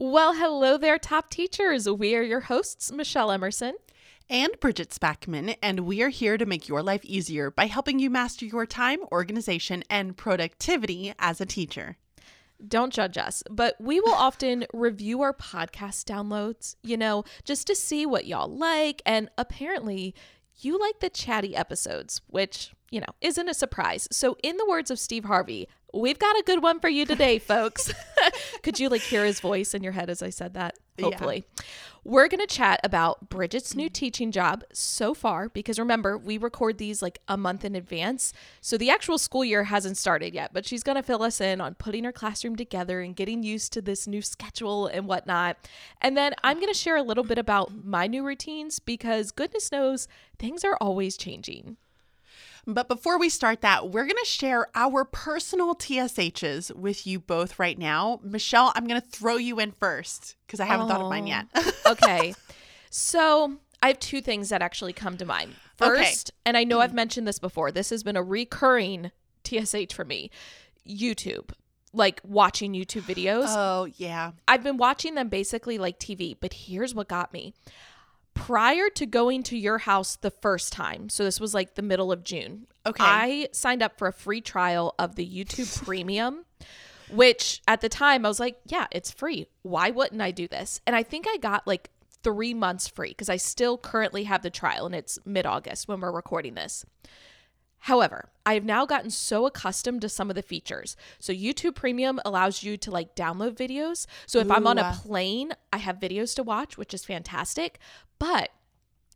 Well, hello there, top teachers. We are your hosts, Michelle Emerson. And Bridget Spackman, and we are here to make your life easier by helping you master your time, organization, and productivity as a teacher. Don't judge us, but we will often review our podcast downloads, you know, just to see what y'all like. And apparently, you like the chatty episodes, which, you know, isn't a surprise. So, in the words of Steve Harvey, we've got a good one for you today, folks. Could you like hear his voice in your head as I said that? Hopefully. Yeah. We're going to chat about Bridget's new teaching job so far because remember, we record these like a month in advance. So the actual school year hasn't started yet, but she's going to fill us in on putting her classroom together and getting used to this new schedule and whatnot. And then I'm going to share a little bit about my new routines because goodness knows things are always changing. But before we start that, we're going to share our personal TSHs with you both right now. Michelle, I'm going to throw you in first because I haven't oh, thought of mine yet. Oh, okay. So I have two things that actually come to mind. First, okay. and I know I've mentioned this before, this has been a recurring TSH for me YouTube like watching YouTube videos. Oh, yeah. I've been watching them basically like TV, but here's what got me prior to going to your house the first time, so this was like the middle of June. Okay. I signed up for a free trial of the YouTube Premium, which at the time I was like, yeah, it's free. Why wouldn't I do this? And I think I got like three months free because I still currently have the trial and it's mid August when we're recording this. However, I have now gotten so accustomed to some of the features. So YouTube Premium allows you to like download videos. So if Ooh. I'm on a plane, I have videos to watch, which is fantastic. But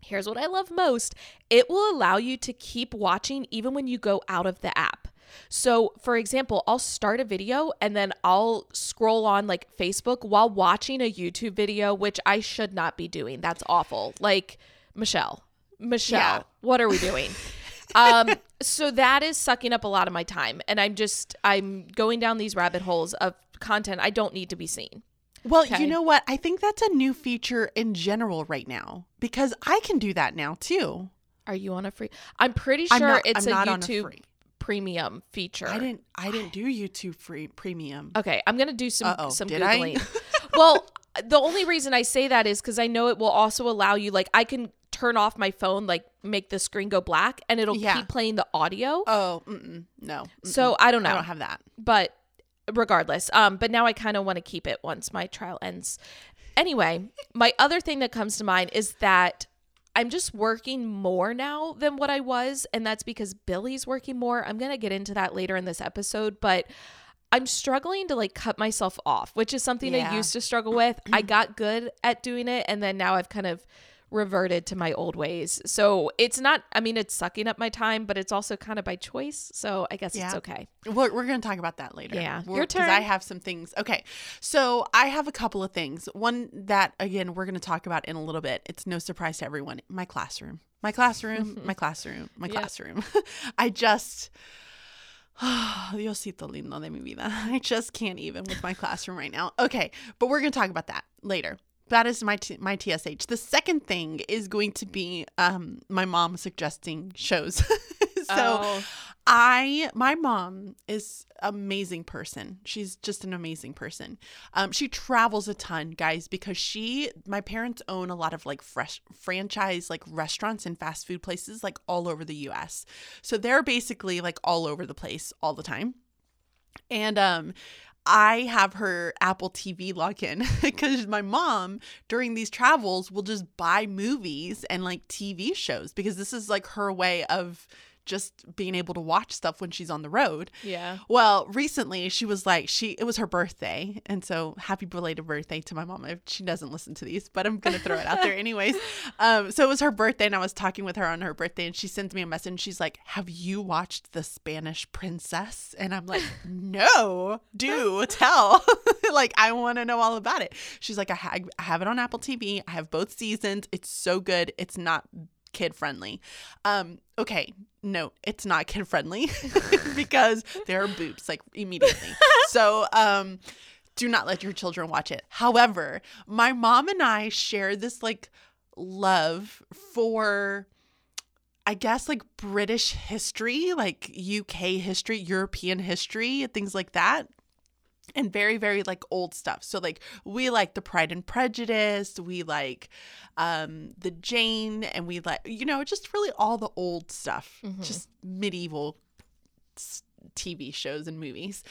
here's what I love most it will allow you to keep watching even when you go out of the app. So, for example, I'll start a video and then I'll scroll on like Facebook while watching a YouTube video, which I should not be doing. That's awful. Like, Michelle, Michelle, yeah. what are we doing? um, so that is sucking up a lot of my time. And I'm just, I'm going down these rabbit holes of content I don't need to be seen. Well, okay. you know what? I think that's a new feature in general right now because I can do that now too. Are you on a free? I'm pretty sure not, it's I'm a YouTube a premium feature. I didn't I didn't do YouTube free premium. Okay, I'm going to do some Uh-oh, some googling. well, the only reason I say that is cuz I know it will also allow you like I can turn off my phone like make the screen go black and it'll yeah. keep playing the audio. Oh, mm-mm, no. Mm-mm. So I don't know. I don't have that. But regardless. Um, but now I kind of want to keep it once my trial ends. Anyway, my other thing that comes to mind is that I'm just working more now than what I was, and that's because Billy's working more. I'm gonna get into that later in this episode, but I'm struggling to like cut myself off, which is something yeah. I used to struggle with. I got good at doing it, and then now I've kind of reverted to my old ways. So it's not, I mean, it's sucking up my time, but it's also kind of by choice. So I guess yeah. it's okay. We're, we're going to talk about that later. Yeah. We're, Your turn. Because I have some things. Okay. So I have a couple of things. One that, again, we're going to talk about in a little bit. It's no surprise to everyone. My classroom. My classroom, my classroom, my classroom. I just. Diosito lindo de mi vida. I just can't even with my classroom right now. Okay, but we're going to talk about that later that is my t- my TSH. The second thing is going to be um, my mom suggesting shows. so oh. I my mom is amazing person. She's just an amazing person. Um, she travels a ton, guys, because she my parents own a lot of like fresh franchise like restaurants and fast food places like all over the US. So they're basically like all over the place all the time. And um I have her Apple TV login because my mom during these travels will just buy movies and like TV shows because this is like her way of just being able to watch stuff when she's on the road. Yeah. Well, recently she was like she it was her birthday, and so happy belated birthday to my mom. She doesn't listen to these, but I'm gonna throw it out there anyways. Um, so it was her birthday, and I was talking with her on her birthday, and she sends me a message. And she's like, "Have you watched The Spanish Princess?" And I'm like, "No, do tell." like I want to know all about it. She's like, I, ha- I have it on Apple TV. I have both seasons. It's so good. It's not kid friendly. Um, okay, no, it's not kid friendly because there are boobs like immediately. so, um, do not let your children watch it. However, my mom and I share this like love for I guess like British history, like UK history, European history, things like that. And very very like old stuff. So like we like the pride and prejudice we like um the jane and we like you know just really all the old stuff mm-hmm. just medieval tv shows and movies.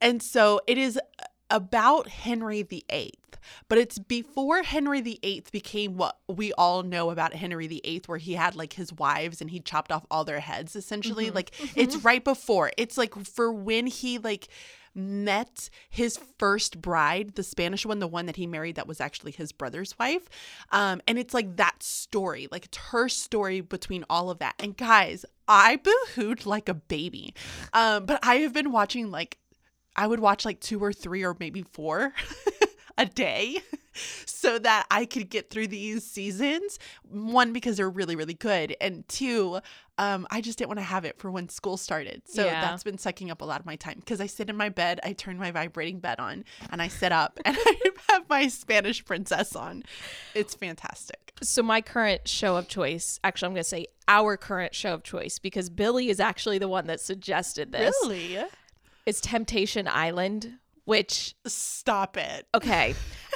And so it is about henry viii but it's before henry viii became what we all know about henry viii where he had like his wives and he chopped off all their heads essentially. Mm-hmm. Like it's mm-hmm. right before. It's like for when he like met his first bride, the Spanish one, the one that he married that was actually his brother's wife. Um, and it's like that story, like it's her story between all of that. And guys, I boohooed like a baby. Um, but I have been watching like, I would watch like two or three or maybe four a day so that I could get through these seasons. One, because they're really, really good. And two, um, I just didn't want to have it for when school started. So Yeah. that's been sucking up a lot of my time because I sit in my bed, I turn my vibrating bed on, and I sit up and I have my Spanish princess on. It's fantastic. So my current show of choice, actually I'm going to say our current show of choice because Billy is actually the one that suggested this. Really? Is Temptation Island, which Stop it. okay,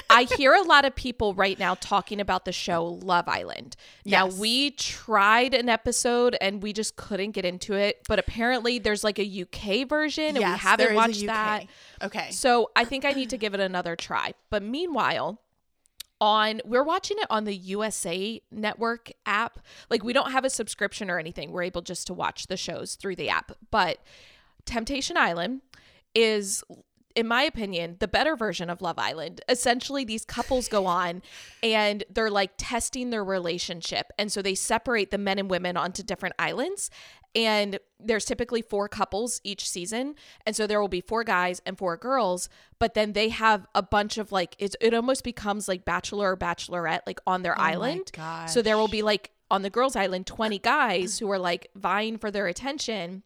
I hear a lot of people right now talking about the show Love Island. Now Yes. we tried an episode and we just couldn't get into it, but apparently there's like a UK version and we haven't there is a watched that. Okay. So I think I need to give it another try. But meanwhile, on we're watching it on the USA Network app. Like we don't have a subscription or anything. We're able just to watch the shows through the app. But Temptation Island is in my opinion, the better version of Love Island. Essentially, these couples go on and they're like testing their relationship. And so they separate the men and women onto different islands. And there's typically four couples each season. And so there will be four guys and four girls. But then they have a bunch of like, it's, it almost becomes like Bachelor or Bachelorette, like on their Oh island. So there will be like on the girls' island, 20 guys who are like vying for their attention.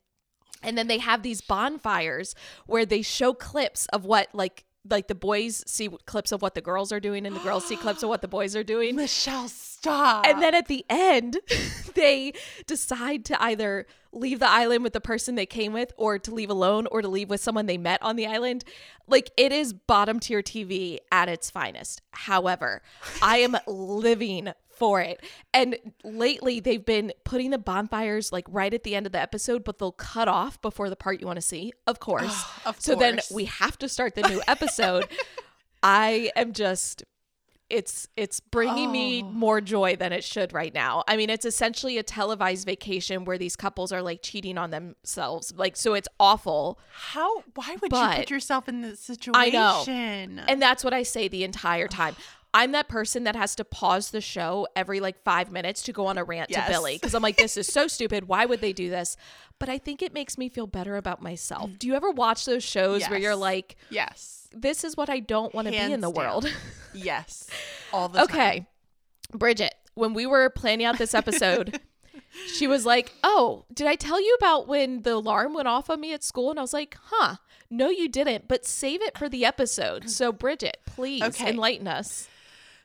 And then they have these bonfires where they show clips of what like like the boys see clips of what the girls are doing and the girls see clips of what the boys are doing. Michelle, stop. And then at the end, they decide to either leave the island with the person they came with or to leave alone or to leave with someone they met on the island. Like it is bottom tier TV at its finest. However, I am living for it. And lately they've been putting the bonfires like right at the end of the episode, but they'll cut off before the part you want to see, of course. Of so then we have to start the new episode. I am just it's it's bringing me Oh. more joy than it should right now. I mean, it's essentially a televised vacation where these couples are like cheating on themselves. Like so it's awful. How? Why would you put yourself in this situation? I know. And that's what I say the entire time. I'm that person that has to pause the show every like 5 minutes to go on a rant Yes. to Billy cuz I'm like this is so stupid. Why would they do this? But I think it makes me feel better about myself. Do you ever watch those shows where you're like yes, this is what I don't want to be in the down. world? yes, all the time. Okay. Bridget, when we were planning out this episode, she was like, Oh, did I tell you about when the alarm went off on me at school? And I was like, Huh, no, you didn't, but save it for the episode. So, Bridget, please Okay. enlighten us.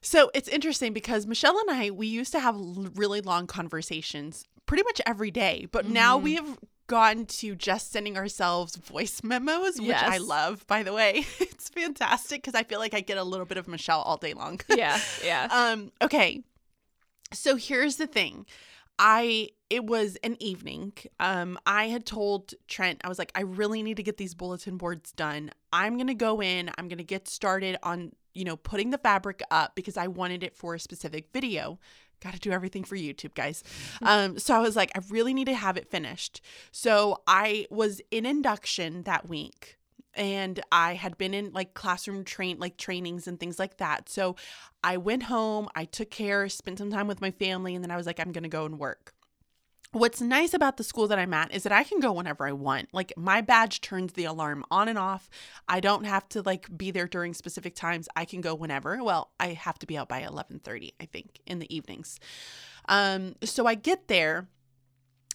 So it's interesting because Michelle and I, we used to have l- really long conversations pretty much every day, but now Mm-hmm. we have gotten to just sending ourselves voice memos, which I love, by the way. It's fantastic because I feel like I get a little bit of Michelle all day long. Yeah, yeah. um, okay. So here's the thing. I it was an evening. Um, I had told Trent, I was like, I really need to get these bulletin boards done. I'm gonna go in, I'm gonna get started on, you know, putting the fabric up because I wanted it for a specific video. Gotta do everything for YouTube, guys. Um, so I was like, I really need to have it finished. So I was in induction that week and I had been in like classroom train like trainings and things like that. So I went home, I took care, spent some time with my family, and then I was like, I'm gonna go and work. What's nice about the school that I'm at is that I can go whenever I want. Like my badge turns the alarm on and off. I don't have to like be there during specific times. I can go whenever. Well, I have to be out by 11:30, I think, in the evenings. Um so I get there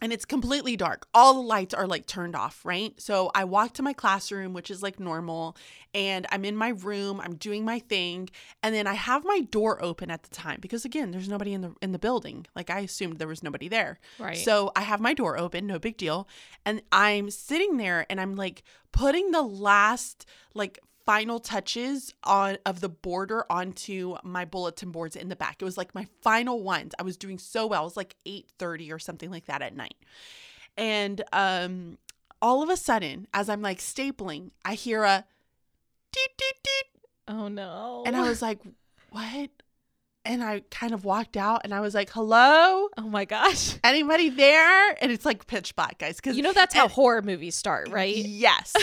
and it's completely dark. All the lights are like turned off, right? So I walk to my classroom, which is like normal, and I'm in my room, I'm doing my thing, and then I have my door open at the time because again, there's nobody in the in the building. Like I assumed there was nobody there. Right. So I have my door open, no big deal, and I'm sitting there and I'm like putting the last like final touches on of the border onto my bulletin boards in the back. It was like my final ones. I was doing so well. It was like 8:30 or something like that at night. And um all of a sudden, as I'm like stapling, I hear a deet deet deet Oh no. and I was like, "What?" And I kind of walked out and I was like, "Hello? Oh my gosh. Anybody there?" And it's like pitch black, guys, cuz You know that's how and- horror movies start, right? Yes.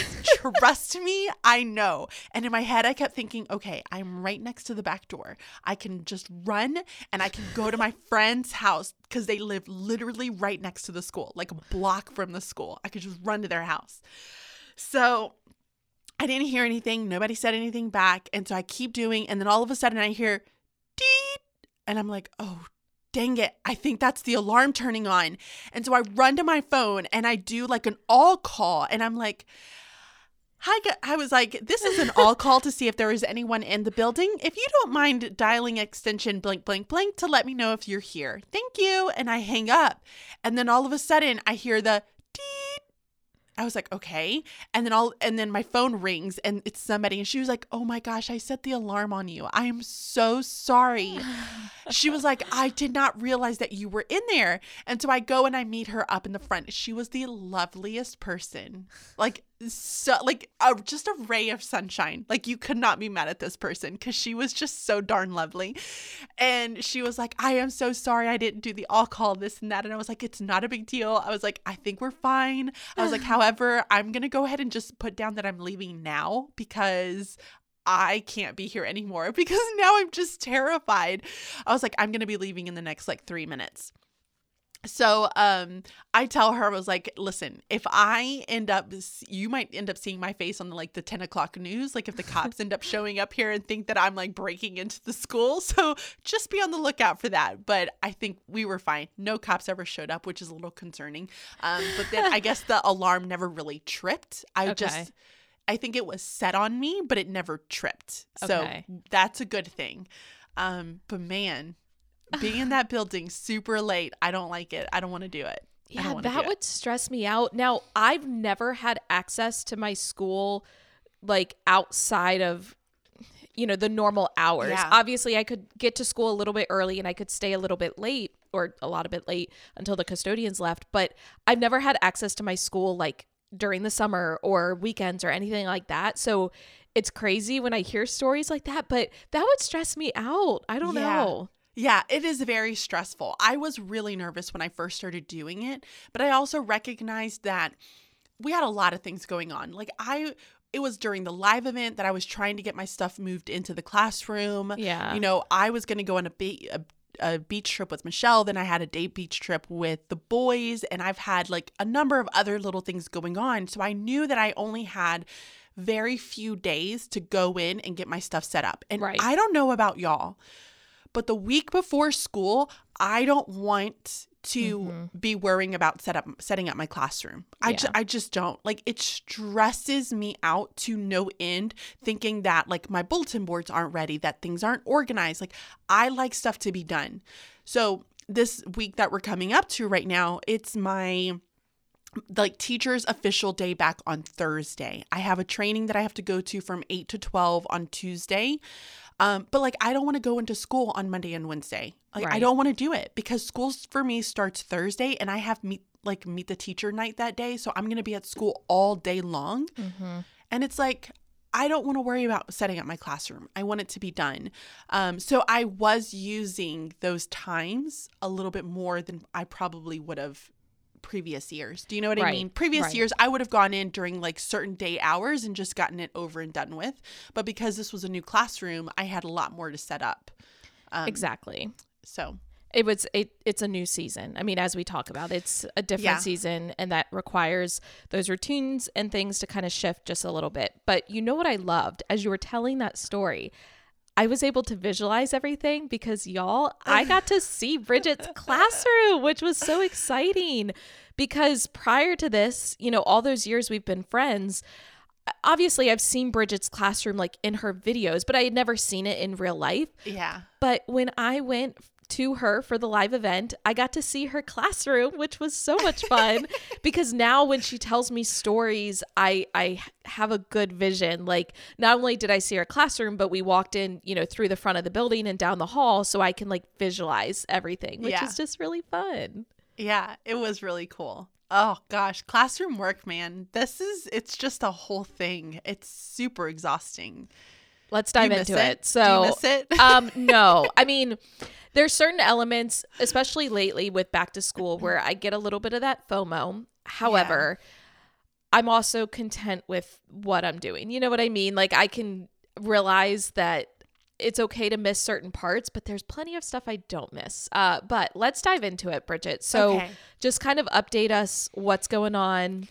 Trust me, I know. And in my head, I kept thinking, okay, I'm right next to the back door. I can just run and I can go to my friend's house because they live literally right next to the school, like a block from the school. I could just run to their house. So I didn't hear anything. Nobody said anything back. And so I keep doing. And then all of a sudden I hear, deet. And I'm like, oh, dang it. I think that's the alarm turning on. And so I run to my phone and I do like an all call. And I'm like, hi. I was like, this is an all call to see if there is anyone in the building. If you don't mind dialing extension blank, blank, blank to let me know if you're here. Thank you. And I hang up. And then all of a sudden I hear the. I was like, okay. And then all and then my phone rings and it's somebody and she was like, "Oh my gosh, I set the alarm on you. I am so sorry." she was like, "I did not realize that you were in there." And so I go and I meet her up in the front. She was the loveliest person. Like so like a, just a ray of sunshine. Like you could not be mad at this person cuz she was just so darn lovely. And she was like, "I am so sorry I didn't do the all call this and that." And I was like, "It's not a big deal." I was like, "I think we're fine." I was like, "However, I'm going to go ahead and just put down that I'm leaving now because I can't be here anymore because now I'm just terrified." I was like, "I'm going to be leaving in the next like 3 minutes." So um I tell her I was like, listen, if I end up you might end up seeing my face on like the 10 o'clock news, like if the cops end up showing up here and think that I'm like breaking into the school. So just be on the lookout for that. But I think we were fine. No cops ever showed up, which is a little concerning. Um, but then I guess the alarm never really tripped. I Okay. just I think it was set on me, but it never tripped. So Okay. that's a good thing. Um, but man, being in that building super late, I don't like it. I don't want to do it. Yeah, that would stress me out. Now, I've never had access to my school like outside of you know the normal hours. Yeah. Obviously, I could get to school a little bit early and I could stay a little bit late or a lot of bit late until the custodians left, but I've never had access to my school like during the summer or weekends or anything like that. So it's crazy when I hear stories like that, but that would stress me out. I don't Yeah. know. Yeah, it is very stressful. I was really nervous when I first started doing it, but I also recognized that we had a lot of things going on. Like I it was during the live event that I was trying to get my stuff moved into the classroom. Yeah. You know, I was going to go on a, be- a a beach trip with Michelle, then I had a day beach trip with the boys, and I've had like a number of other little things going on. So I knew that I only had very few days to go in and get my stuff set up. And Right. I don't know about y'all, but the week before school, I don't want to mm-hmm. be worrying about set up setting up my classroom. I ju- I just don't. Like it stresses me out to no end thinking that like my bulletin boards aren't ready, that things aren't organized. Like I like stuff to be done. So this week that we're coming up to right now, it's my like teacher's official day back on Thursday. I have a training that I have to go to from 8 to 12 on Tuesday. Um, but like I don't want to go into school on Monday and Wednesday. Like I don't want to do it because school for me starts Thursday and I have meet like meet the teacher night that day. So I'm going to be at school all day long. And it's like, I don't want to worry about setting up my classroom. I want it to be done. Um, so I was using those times a little bit more than I probably would have previous years. Do you know what I mean? Previous right. years, I would have gone in during like certain day hours and just gotten it over and done with. But because this was a new classroom, I had a lot more to set up. Um, exactly. So, it was it, it's a new season i mean as we talk about it's a different Yeah. season and that requires those routines and things to kind of shift just a little bit but you know what i loved as you were telling that story i was able to visualize everything because y'all i got to see bridget's classroom which was so exciting because prior to this you know all those years we've been friends obviously i've seen bridget's classroom like in her videos but i had never seen it in real life yeah. but when I went to her for the live event. I got to see her classroom, which was so much fun because now when she tells me stories, I I have a good vision. Like not only did I see her classroom, but we walked in, you know, through the front of the building and down the hall so I can like visualize everything, which Yeah. is just really fun. Yeah, it was really cool. Oh gosh, classroom work, man. This is it's just a whole thing. It's super exhausting. Let's dive into it. Do So you miss it? um no. I mean there's certain elements especially lately with back to school where i get a little bit of that fomo. However i'm also content with what i'm doing. You know what i mean? Like i can realize that it's okay to miss certain parts but there's plenty of stuff i don't miss. Uh, but let's dive into it bridget. So Okay. just kind of update us what's going on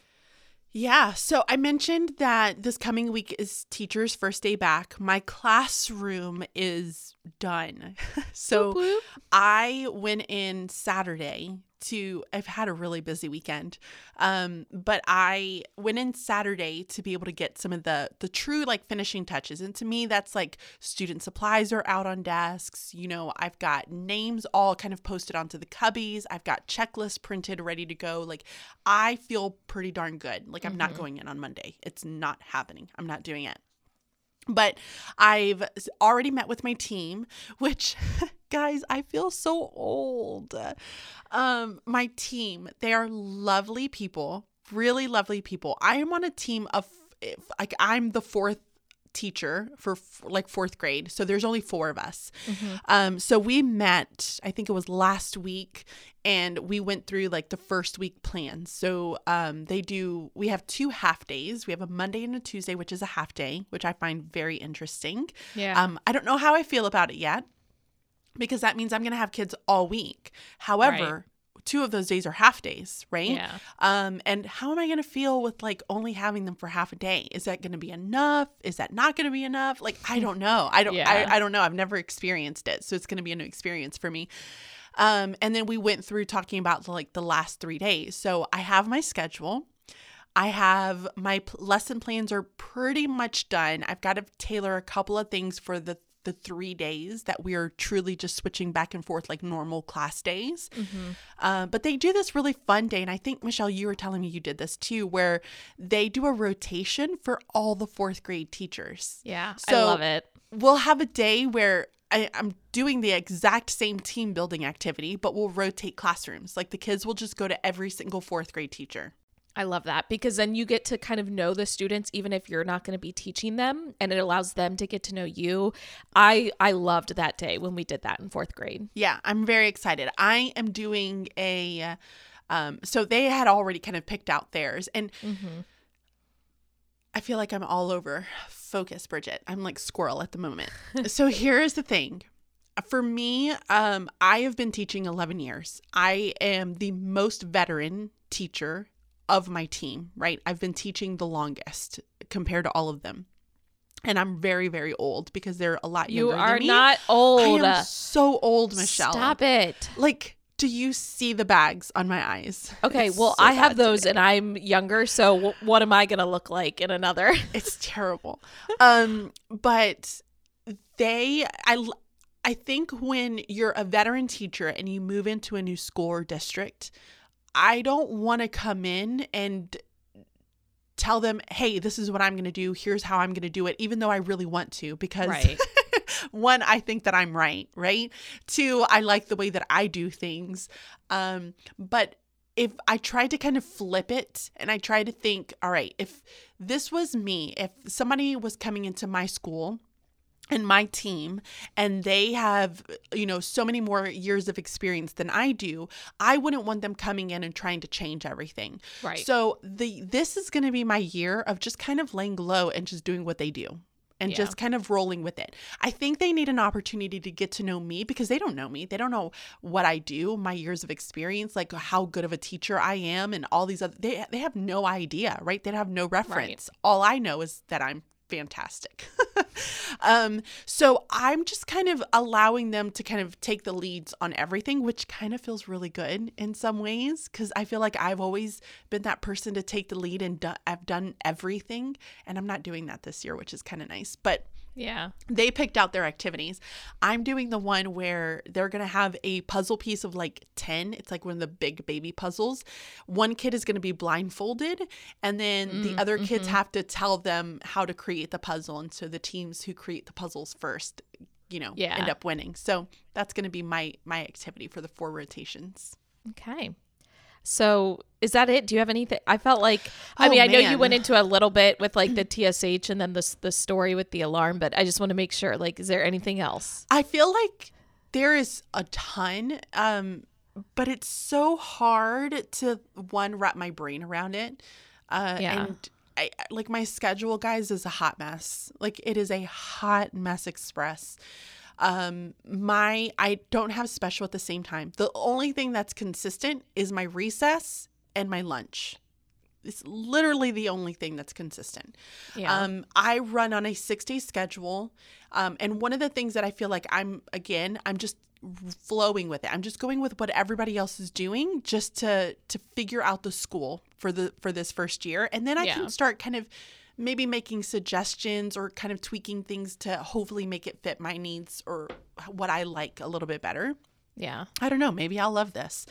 Yeah, so I mentioned that this coming week is teacher's first day back. My classroom is done. so Whoop, whoop. I went in Saturday to I've had a really busy weekend. Um but I went in Saturday to be able to get some of the the true like finishing touches. And to me that's like student supplies are out on desks. You know, I've got names all kind of posted onto the cubbies. I've got checklists printed ready to go. Like I feel pretty darn good. Like I'm not going in on Monday. It's not happening. I'm not doing it. But I've already met with my team, which guys, I feel so old. Um my team, they are lovely people, really lovely people. I am on a team of like I'm the fourth teacher for f- like fourth grade. So there's only four of us. Um so we met i think it was last week and we went through like the first week plans so um they do we have two half days. We have a monday and a tuesday which is a half day which i find very interesting. Yeah. Um i don't know how i feel about it yet because that means i'm going to have kids all week. However two of those days are half days right yeah um, and how am I going to feel with like only having them for half a day? Is that going to be enough? Is that not going to be enough? Like, I don't know. I don't, Yeah. I, I don't know. I've never experienced it. So it's going to be a new experience for me. Um, and then we went through talking about like the last three days. So I have my schedule. I have my lesson plans are pretty much done. I've got to tailor a couple of things for the the three days that we are truly just switching back and forth like normal class days. Uh, but they do this really fun day, and I think Michelle, you were telling me you did this too, where they do a rotation for all the fourth grade teachers. yeah i So- love it We'll have a day where I, I'm doing the exact same team building activity, but we'll rotate classrooms. Like the kids will just go to every single fourth grade teacher. I love that because then you get to kind of know the students even if you're not going to be teaching them and it allows them to get to know you. I I loved that day when we did that in 4th grade. Yeah, I'm very excited. I am doing a um so they had already kind of picked out theirs and I feel like I'm all over focus, Bridget. I'm like squirrel at the moment. so here is the thing. For me, um, I have been teaching 11 years. I am the most veteran teacher of my team, right? I've been teaching the longest compared to all of them. And I'm very, very old because they're a lot You younger are than me. not old. I am so old, Michelle. Stop it. Like, do you see the bags on my eyes? Okay, It's well, so I have those today. and I'm younger, so w- what am I going to look like in another? it's terrible. Um, but they, I I think when you're a veteran teacher and you move into a new school or district, I don't want to come in and tell them, hey, this is what I'm going to do. Here's how I'm going to do it, even though I really want to, because Right. one, I think that I'm right, right? Two, I like the way that I do things. Um, but if I tried to kind of flip it and I tried to think, all right, if this was me, if somebody was coming into my school and my team and they have you know so many more years of experience than I do I wouldn't want them coming in and trying to change everything Right. so the this is going to be my year of just kind of laying low and just doing what they do and Yeah. just kind of rolling with it. I think they need an opportunity to get to know me because they don't know me. They don't know what I do, my years of experience, like how good of a teacher I am and all these other they they have no idea, right? They have no reference. All I know is that I'm fantastic. um so I'm just kind of allowing them to kind of take the leads on everything, which kind of feels really good in some ways cuz I feel like I've always been that person to take the lead and do- I've done everything and I'm not doing that this year, which is kind of nice. But Yeah. They picked out their activities. I'm doing the one where they're going to have a puzzle piece of like 10. It's like one of the big baby puzzles. One kid is going to be blindfolded, and then the Mm, other kids mhm. have to tell them how to create the puzzle. And so the teams who create the puzzles first, you know, Yeah. end up winning. So that's going to be my my activity for the four rotations. Okay. So is that it? Do you have anything? I felt like I Oh, mean I know you went into a little bit with like the TSH and then the the story with the alarm, but I just want to make sure. Like, is there anything else? I feel like there is a ton, um, but it's so hard to one wrap my brain around it. Uh, Yeah. And I like my schedule, guys, is a hot mess. Like it is a hot mess express. Um, my I don't have special at the same time. The only thing that's consistent is my recess and my lunch. It's literally the only thing that's consistent. Yeah. Um, I run on a six day schedule. Um, and one of the things that I feel like I'm, again, I'm just flowing with it. I'm just going with what everybody else is doing just to, to figure out the school for the, for this first year. And then I Yeah. can start kind of maybe making suggestions or kind of tweaking things to hopefully make it fit my needs or what I like a little bit better. yeah. I don't know, maybe I'll love this.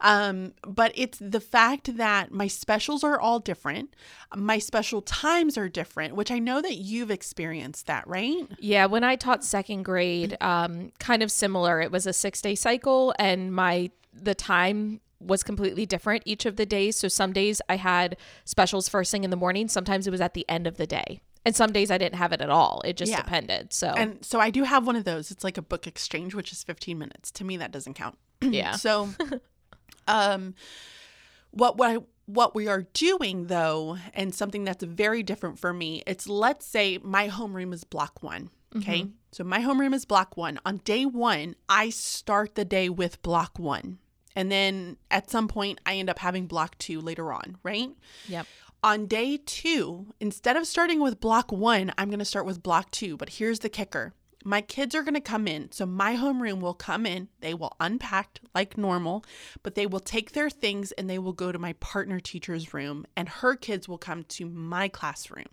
Um, but it's the fact that my specials are all different. My special times are different, which I know that you've experienced that, right? Yeah, when I taught second grade, um, kind of similar. It was a six day cycle, and my the time was completely different each of the days. So some days I had specials first thing in the morning. Sometimes it was at the end of the day, and some days I didn't have it at all. It just Yeah. depended. So And so I do have one of those. It's like a book exchange, which is 15 minutes. To me, that doesn't count. yeah, So, um, what what I, what we are doing though, and something that's very different for me, it's let's say my homeroom is block one. Okay, so my homeroom is block one. On day one, I start the day with block one, and then at some point, I end up having block two later on. Right. yep, On day two, instead of starting with block one, I'm going to start with block two. But here's the kicker my kids are going to come in. So my homeroom will come in. They will unpack like normal, but they will take their things and they will go to my partner teacher's room, and her kids will come to my classroom.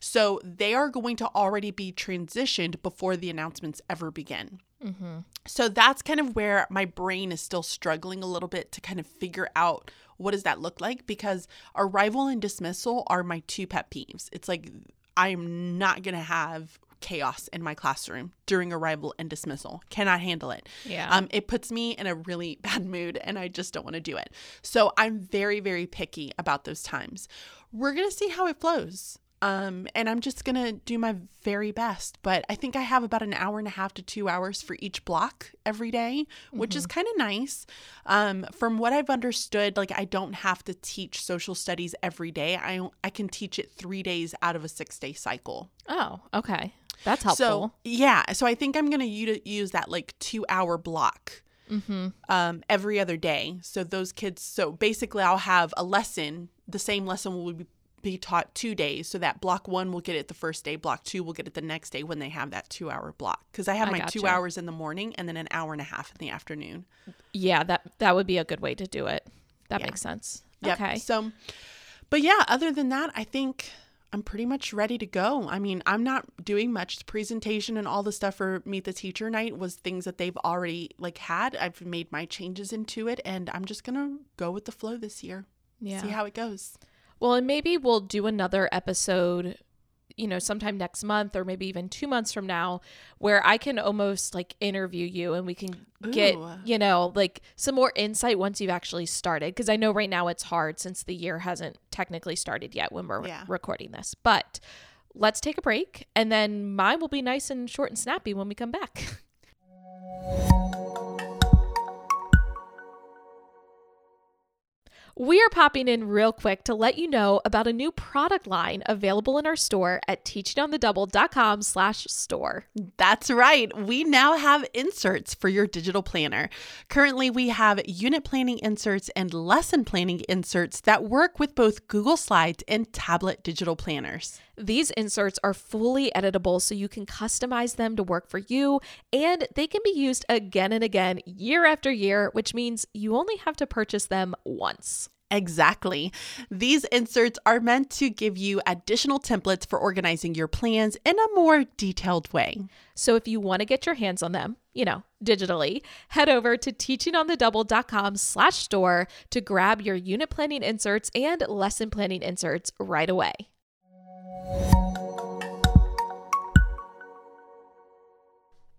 So they are going to already be transitioned before the announcements ever begin. Mm-hmm. So that's kind of where my brain is still struggling a little bit to kind of figure out what does that look like because arrival and dismissal are my two pet peeves. It's like I'm not going to have chaos in my classroom during arrival and dismissal. Cannot handle it. yeah, Um, it puts me in a really bad mood and I just don't want to do it. So I'm very, very picky about those times. We're going to see how it flows. Um, and I'm just going to do my very best. But I think I have about an hour and a half to two hours for each block every day, which is kind of nice. Um, from what I've understood, like I don't have to teach social studies every day. I, I can teach it three days out of a six day cycle. oh, okay, that's helpful. So yeah, so I think I'm gonna u- use that like two hour block mm-hmm. um, every other day. So those kids, so basically, I'll have a lesson. The same lesson will be, be taught two days. So that block one will get it the first day. Block two will get it the next day when they have that two hour block. Because I have I my two hours in the morning and then an hour and a half in the afternoon. Yeah, that that would be a good way to do it. That Yeah. makes sense. Yep. Okay. So, but yeah, other than that, I think I'm pretty much ready to go. I mean, I'm not doing much. The presentation and all the stuff for Meet the Teacher Night was things that they've already like had. I've made my changes into it, and I'm just gonna go with the flow this year. Yeah. See how it goes. Well, and maybe we'll do another episode, you know, sometime next month or maybe even two months from now, where I can almost like interview you and we can get, Ooh. you know, like some more insight once you've actually started. Because I know right now it's hard since the year hasn't technically started yet when we're Yeah. recording this. But let's take a break and then mine will be nice and short and snappy when we come back. We are popping in real quick to let you know about a new product line available in our store at teachingonthedouble.com slash store. That's right. We now have inserts for your digital planner. Currently, we have unit planning inserts and lesson planning inserts that work with both Google Slides and tablet digital planners. These inserts are fully editable so you can customize them to work for you, and they can be used again and again, year after year, which means you only have to purchase them once. Exactly. These inserts are meant to give you additional templates for organizing your plans in a more detailed way. So if you want to get your hands on them, you know, digitally, head over to teachingonthedouble.com slash store to grab your unit planning inserts and lesson planning inserts right away.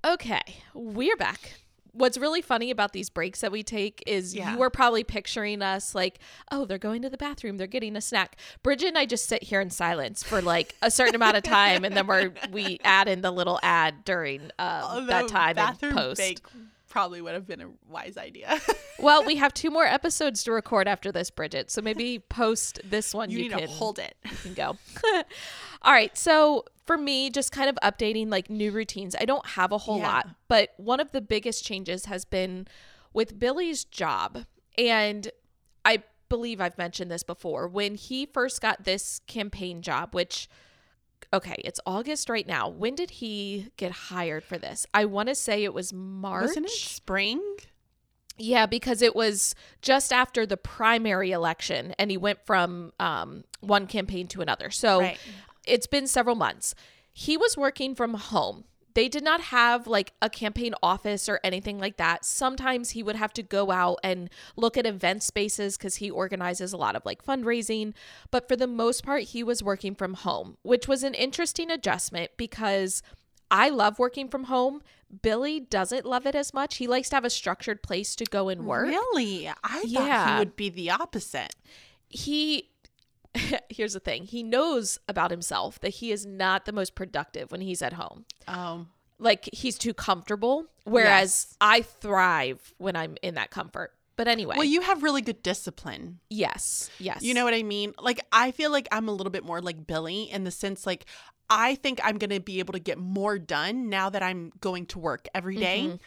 Okay, we're back. What's really funny about these breaks that we take is Yeah. you were probably picturing us like, oh, they're going to the bathroom, they're getting a snack. Bridget and I just sit here in silence for like a certain amount of time, and then we're we add in the little ad during um, that time and post. break probably would have been a wise idea. Well, we have two more episodes to record after this, Bridget. So maybe post this one. you, You, need can to hold it. you can go. All right. So for me, just kind of updating like new routines. I don't have a whole Yeah. lot, but one of the biggest changes has been with Billy's job. And I believe I've mentioned this before. When he first got this campaign job, which okay, it's August right now. When did he get hired for this? I want to say it was March. Wasn't it spring? Yeah, because it was just after the primary election and he went from um, one campaign to another. So Right. it's been several months. He was working from home. They did not have like a campaign office or anything like that. Sometimes he would have to go out and look at event spaces because he organizes a lot of like fundraising. But for the most part, he was working from home, which was an interesting adjustment because I love working from home. Billy doesn't love it as much. He likes to have a structured place to go and work. Really? I thought he would be the opposite. He here's the thing. He knows about himself that he is not the most productive when he's at home. Um, Like he's too comfortable whereas Yes. I thrive when I'm in that comfort. But anyway, well, you have really good discipline. yes. Yes. You know what I mean? Like I feel like I'm a little bit more like Billy in the sense like I think I'm going to be able to get more done now that I'm going to work every day, Mhm.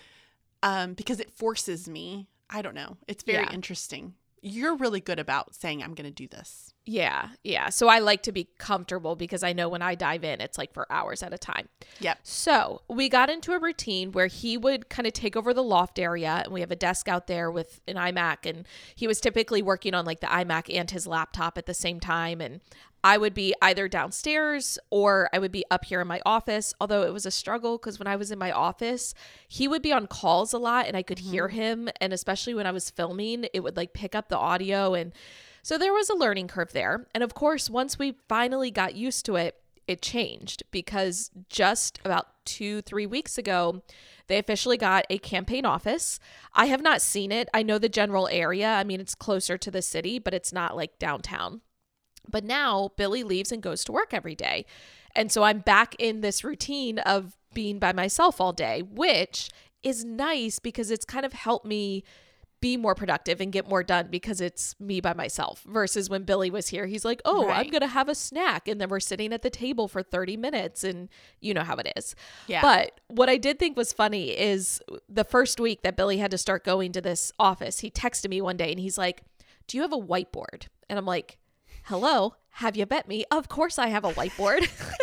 um because it forces me. I don't know. It's very Yeah. interesting. You're really good about saying I'm going to do this. Yeah, yeah. So I like to be comfortable because I know when I dive in, it's like for hours at a time. Yep. So we got into a routine where he would kind of take over the loft area, and we have a desk out there with an iMac, and he was typically working on like the iMac and his laptop at the same time. And I would be either downstairs or I would be up here in my office, although it was a struggle because when I was in my office, he would be on calls a lot and I could hear mm-hmm. him. And especially when I was filming, it would like pick up the audio. And so there was a learning curve there. And of course, once we finally got used to it, it changed because just about two, three weeks ago, they officially got a campaign office. I have not seen it. I know the general area. I mean, it's closer to the city, but it's not like downtown. But now Billy leaves and goes to work every day. And so I'm back in this routine of being by myself all day, which is nice because it's kind of helped me be more productive and get more done because it's me by myself versus when Billy was here he's like, "Oh, I'm going to have a snack." And then we're sitting at the table for 30 minutes and you know how it is. Yeah. But what I did think was funny is the first week that Billy had to start going to this office, he texted me one day and he's like, "Do you have a whiteboard?" And I'm like, "Hello, have you bet me? Of course I have a whiteboard."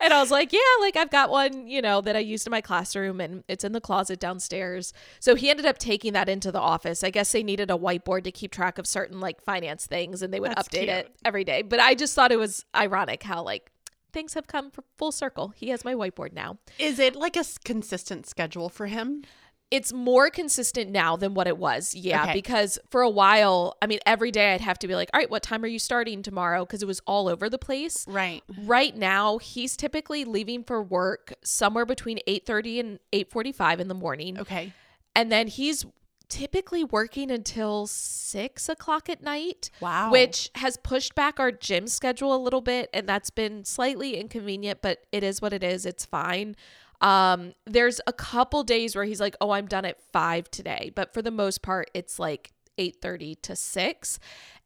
and I was like, "Yeah, like I've got one, you know, that I used in my classroom and it's in the closet downstairs." So he ended up taking that into the office. I guess they needed a whiteboard to keep track of certain like finance things and they would That's update it every day. But I just thought it was ironic how like things have come full circle. He has my whiteboard now. Is it like a consistent schedule for him? It's more consistent now than what it was. Yeah, Okay. because for a while, I mean, every day I'd have to be like, "All right, what time are you starting tomorrow?" because it was all over the place. Right. Right now, he's typically leaving for work somewhere between 8:30 and 8:45 in the morning. Okay. And then he's typically working until six o'clock at night. Wow. Which has pushed back our gym schedule a little bit, and that's been slightly inconvenient, but it is what it is. It's fine. Um, there's a couple days where he's like, "Oh, I'm done at five today," but for the most part, it's like eight thirty to six.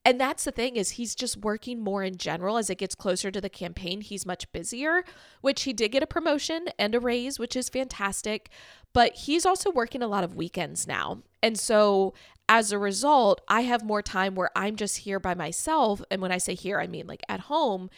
And that's the thing is he's just working more in general as it gets closer to the campaign. He's much busier, which he did get a promotion and a raise, which is fantastic. But he's also working a lot of weekends now. And so as a result, I have more time where I'm just here by myself. And when I say here, I mean like at home.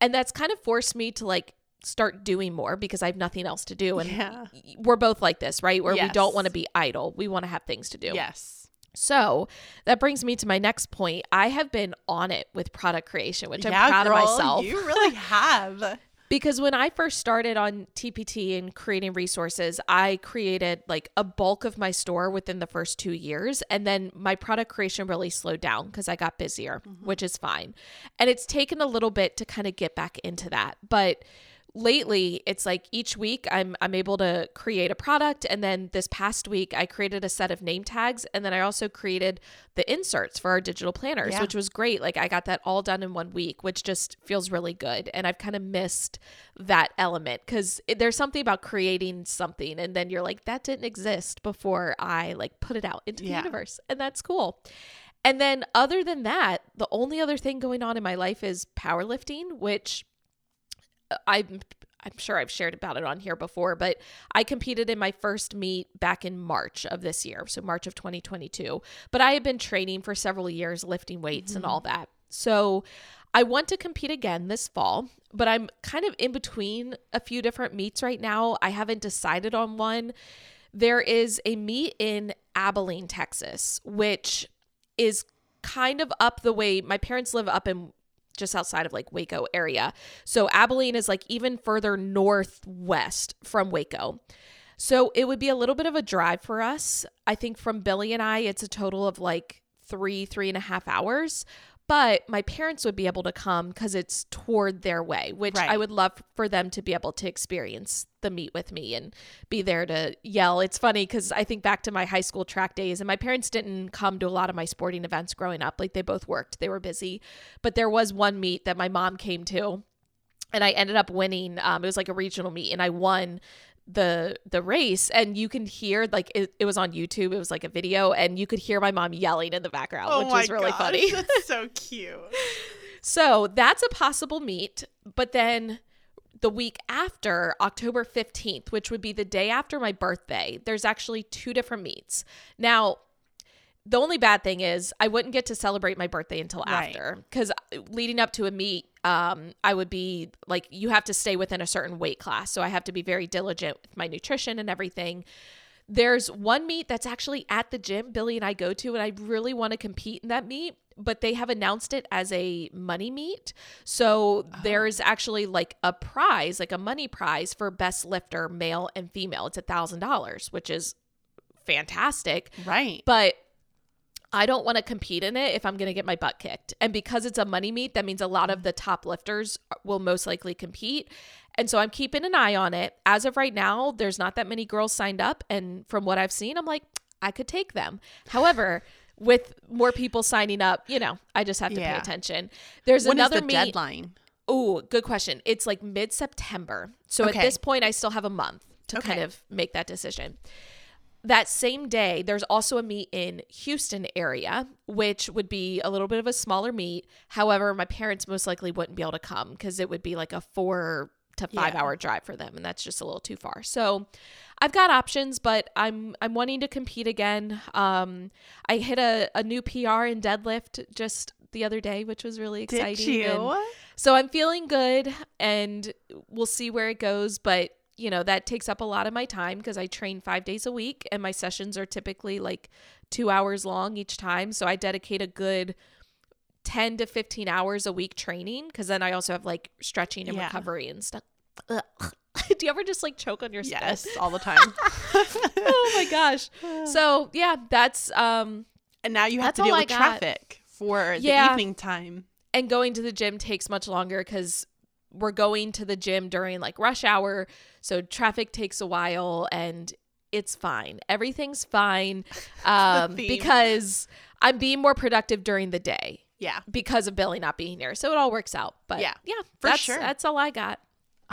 And that's kind of forced me to like start doing more because I have nothing else to do. And Yeah. we're both like this, right? Where we don't want to be idle. We want to have things to do. Yes. So that brings me to my next point. I have been on it with product creation, which yeah, I'm proud girl, of myself. You really have. Because when I first started on TPT and creating resources, I created like a bulk of my store within the first two years. And then my product creation really slowed down because I got busier, mm-hmm. which is fine. And it's taken a little bit to kind of get back into that. But lately it's like each week I'm I'm able to create a product and then this past week I created a set of name tags and then I also created the inserts for our digital planners yeah. which was great like I got that all done in one week which just feels really good and I've kind of missed that element cuz there's something about creating something and then you're like that didn't exist before I like put it out into yeah. the universe and that's cool. And then other than that, the only other thing going on in my life is powerlifting, which I'm I'm sure I've shared about it on here before, but I competed in my first meet back in March of this year, so March of 2022. But I had been training for several years, lifting weights mm-hmm. and all that. So I want to compete again this fall, but I'm kind of in between a few different meets right now. I haven't decided on one. There is a meet in Abilene, Texas, which is kind of up the way my parents live up in just outside of like Waco area. So Abilene is like even further northwest from Waco. So it would be a little bit of a drive for us. I think from Billy and I, it's a total of like three, three and a half hours but my parents would be able to come because it's toward their way, which right. I would love for them to be able to experience the meet with me and be there to yell. It's funny because I think back to my high school track days, and my parents didn't come to a lot of my sporting events growing up. Like they both worked, they were busy. But there was one meet that my mom came to and I ended up winning. Um, it was like a regional meet, and I won the the race and you can hear like it, it was on youtube it was like a video and you could hear my mom yelling in the background oh which was really gosh, funny. that's so cute. So that's a possible meet but then the week after october 15th which would be the day after my birthday there's actually two different meets. Now the only bad thing is I wouldn't get to celebrate my birthday until right. after because uh, leading up to a meet, um, I would be like, you have to stay within a certain weight class. So I have to be very diligent with my nutrition and everything. There's one meet that's actually at the gym Billy and I go to, and I really want to compete in that meet, but they have announced it as a money meet. So oh. there's actually like a prize, like a money prize for best lifter, male and female. It's a thousand dollars, which is fantastic. Right. But I don't want to compete in it if I'm going to get my butt kicked. And because it's a money meet, that means a lot of the top lifters will most likely compete. And so I'm keeping an eye on it. As of right now, there's not that many girls signed up. And from what I've seen, I'm like, I could take them. However, with more people signing up, you know, I just have to yeah. pay attention. There's when another the meet. deadline. Oh, good question. It's like mid September. So okay. at this point, I still have a month to okay. kind of make that decision that same day, there's also a meet in Houston area, which would be a little bit of a smaller meet. However, my parents most likely wouldn't be able to come because it would be like a four to five yeah. hour drive for them, and that's just a little too far. So I've got options, but I'm I'm wanting to compete again. Um, I hit a, a new PR in deadlift just the other day, which was really exciting. Did you? And so I'm feeling good, and we'll see where it goes. But you know, that takes up a lot of my time because I train five days a week and my sessions are typically like two hours long each time. So I dedicate a good 10 to 15 hours a week training because then I also have like stretching and yeah. recovery and stuff. Do you ever just like choke on your spit? Yes, all the time. oh my gosh. So yeah, that's um and now you have to deal with traffic for the evening time. And going to the gym takes much longer because we're going to the gym during like rush hour. So traffic takes a while and it's fine. Everything's fine um, because I'm being more productive during the day. Yeah. Because of Billy not being here. So it all works out. But yeah, yeah for that's, sure. That's all I got.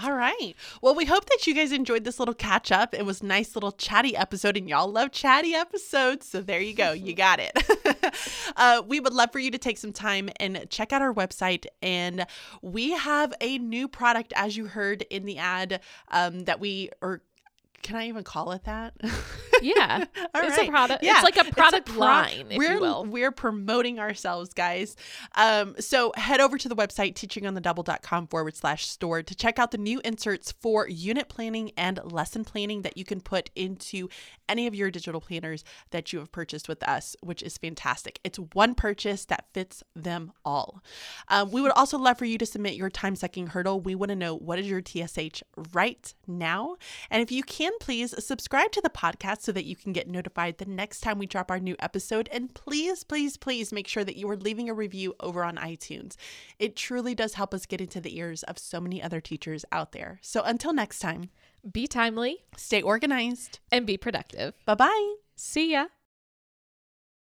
All right. Well, we hope that you guys enjoyed this little catch up. It was nice little chatty episode, and y'all love chatty episodes. So there you go. You got it. uh, we would love for you to take some time and check out our website. And we have a new product, as you heard in the ad, um, that we are can I even call it that? Yeah. All it's right. a product. Yeah, It's like a product plug. line, if we're, you will. We're promoting ourselves, guys. Um, so head over to the website teachingonthedouble.com forward slash store to check out the new inserts for unit planning and lesson planning that you can put into any of your digital planners that you have purchased with us, which is fantastic. It's one purchase that fits them all. Um, we would also love for you to submit your time sucking hurdle. We want to know what is your TSH right now. And if you can, please subscribe to the podcast so that you can get notified the next time we drop our new episode. And please, please, please make sure that you are leaving a review over on iTunes. It truly does help us get into the ears of so many other teachers out there. So until next time, Be timely stay organized. and be productive. Bye bye. See ya.